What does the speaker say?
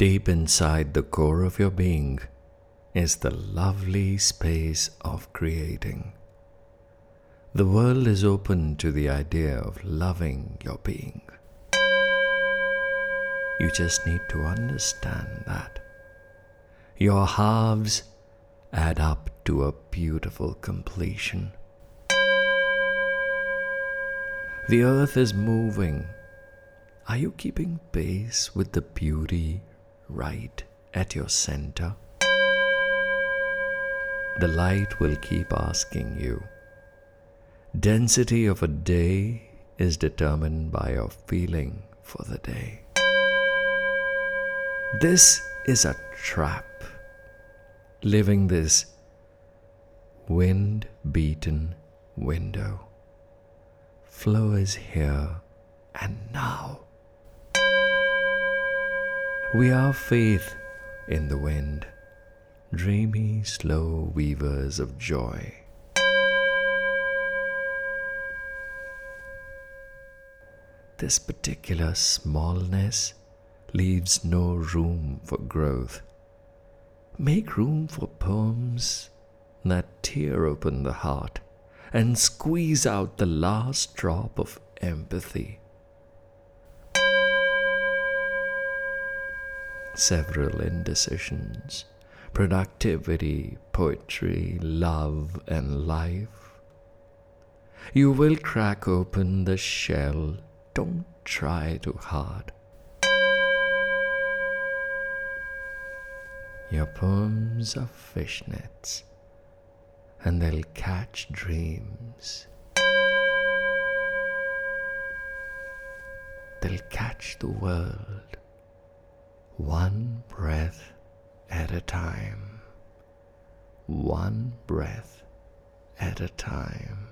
Deep inside the core of your being is the lovely space of creating. The world is open to the idea of loving your being. You just need to understand that. Your halves add up to a beautiful completion. The earth is moving. Are you keeping pace with the beauty right at your center? The light will keep asking you. Density of a day is determined by your feeling for the day. This is a trap. Living this wind beaten window. Flow is here and now. We are faith in the wind, dreamy, slow weavers of joy. This particular smallness leaves no room for growth. Make room for poems that tear open the heart and squeeze out the last drop of empathy. Several indecisions, productivity, poetry, love, and life. You will crack open the shell don't try too hard. Your poems are fishnets, and they'll catch dreams. They'll catch the world one breath at a time. One breath at a time.